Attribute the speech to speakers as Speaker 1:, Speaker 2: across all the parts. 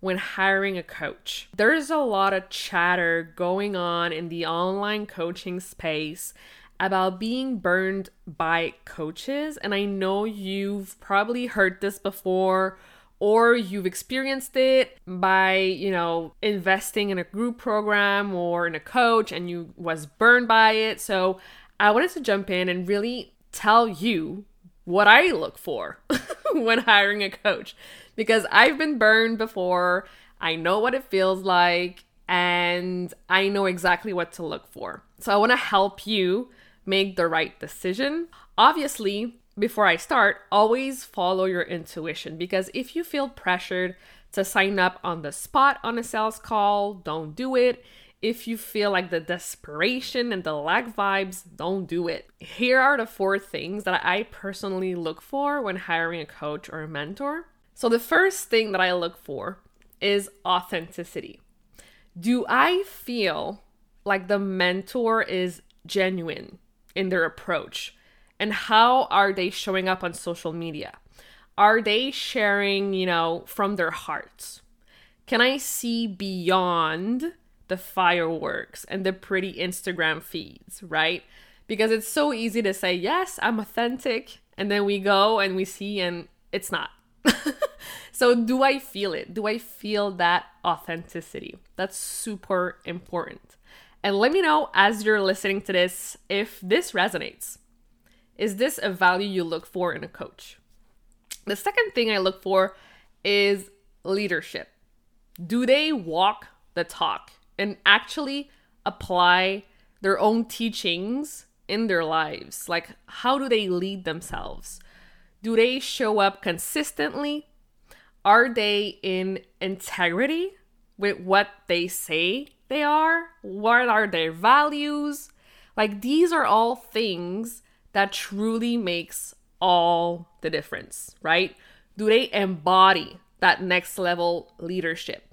Speaker 1: when hiring a coach. There's a lot of chatter going on in the online coaching space about being burned by coaches. And I know you've probably heard this before or you've experienced it by, you know, investing in a group program or in a coach and you was burned by it. So I wanted to jump in and really tell you what I look for when hiring a coach because I've been burned before. I know what it feels like and I know exactly what to look for. So I want to help you make the right decision. Obviously, before I start, always follow your intuition because if you feel pressured to sign up on the spot on a sales call, don't do it. If you feel like the desperation and the lack vibes, don't do it. Here are the four things that I personally look for when hiring a coach or a mentor. So, the first thing that I look for is authenticity. Do I feel like the mentor is genuine in their approach? And how are they showing up on social media? Are they sharing, you know, from their hearts? Can I see beyond the fireworks and the pretty Instagram feeds, right? Because it's so easy to say, yes, I'm authentic. And then we go and we see, and it's not. so, do I feel it? Do I feel that authenticity? That's super important. And let me know as you're listening to this if this resonates. Is this a value you look for in a coach? The second thing I look for is leadership. Do they walk the talk and actually apply their own teachings in their lives? Like, how do they lead themselves? Do they show up consistently? Are they in integrity with what they say they are? What are their values? Like these are all things that truly makes all the difference, right? Do they embody that next level leadership?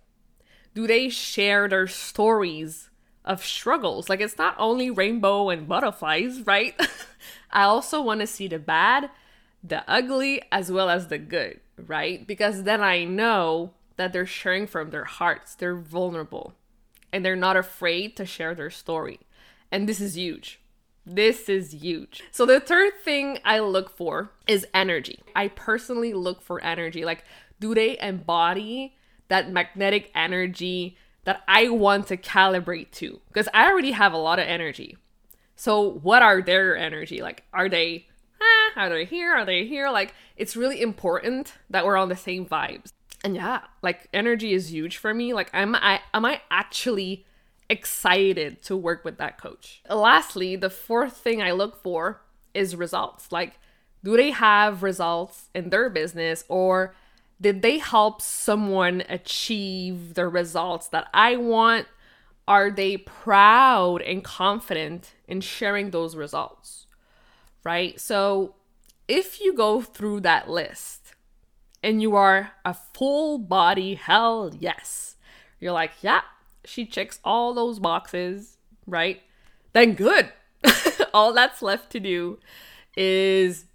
Speaker 1: Do they share their stories of struggles? Like it's not only rainbow and butterflies, right? I also want to see the bad the ugly as well as the good, right? Because then I know that they're sharing from their hearts, they're vulnerable, and they're not afraid to share their story. And this is huge. This is huge. So, the third thing I look for is energy. I personally look for energy. Like, do they embody that magnetic energy that I want to calibrate to? Because I already have a lot of energy. So, what are their energy? Like, are they eh, are they here? Are they here? Like, it's really important that we're on the same vibes. And yeah, like energy is huge for me. Like, am I am I actually excited to work with that coach? Lastly, the fourth thing I look for is results. Like, do they have results in their business or did they help someone achieve the results that I want? Are they proud and confident in sharing those results? right? So if you go through that list and you are a full body hell yes, you're like, yeah, she checks all those boxes, right? Then good. all that's left to do is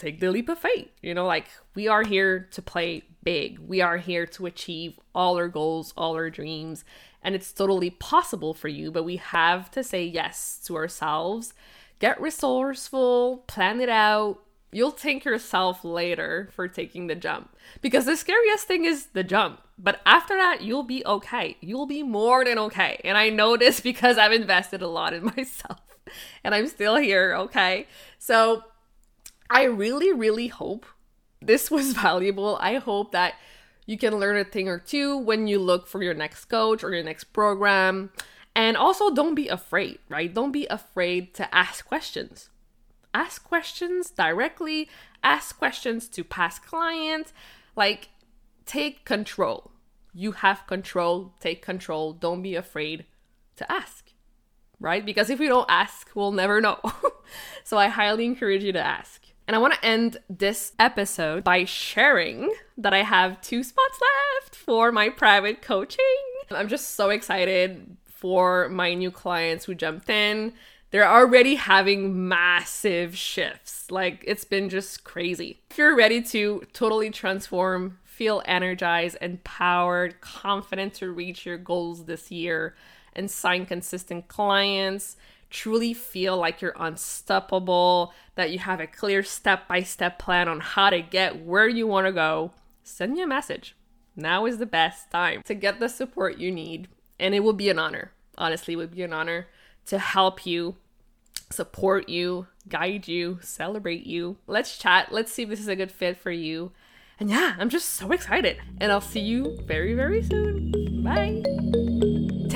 Speaker 1: take the leap of faith. You know, like we are here to play big. We are here to achieve all our goals, all our dreams, and it's totally possible for you, but we have to say yes to ourselves Get resourceful, plan it out. You'll thank yourself later for taking the jump. Because the scariest thing is the jump. But after that, you'll be okay. You'll be more than okay. And I know this because I've invested a lot in myself. and I'm still here, okay? So I really, really hope this was valuable. I hope that you can learn a thing or two when you look for your next coach or your next program. And also, don't be afraid, right? Don't be afraid to ask questions. Ask questions directly, ask questions to past clients. Like, take control. You have control, take control. Don't be afraid to ask, right? Because if we don't ask, we'll never know. so, I highly encourage you to ask. And I want to end this episode by sharing that I have two spots left for my private coaching. I'm just so excited for my new clients who jumped in. They're already having massive shifts. Like it's been just crazy. If you're ready to totally transform, feel energized, empowered, confident to reach your goals this year, and sign consistent clients, truly feel like you're unstoppable, that you have a clear step by step plan on how to get where you want to go, send me a message. Now is the best time to get the support you need, and it will be an honor. Honestly, it would be an honor to help you, support you, guide you, celebrate you. Let's chat. Let's see if this is a good fit for you. And yeah, I'm just so excited. And I'll see you very, very soon. Bye.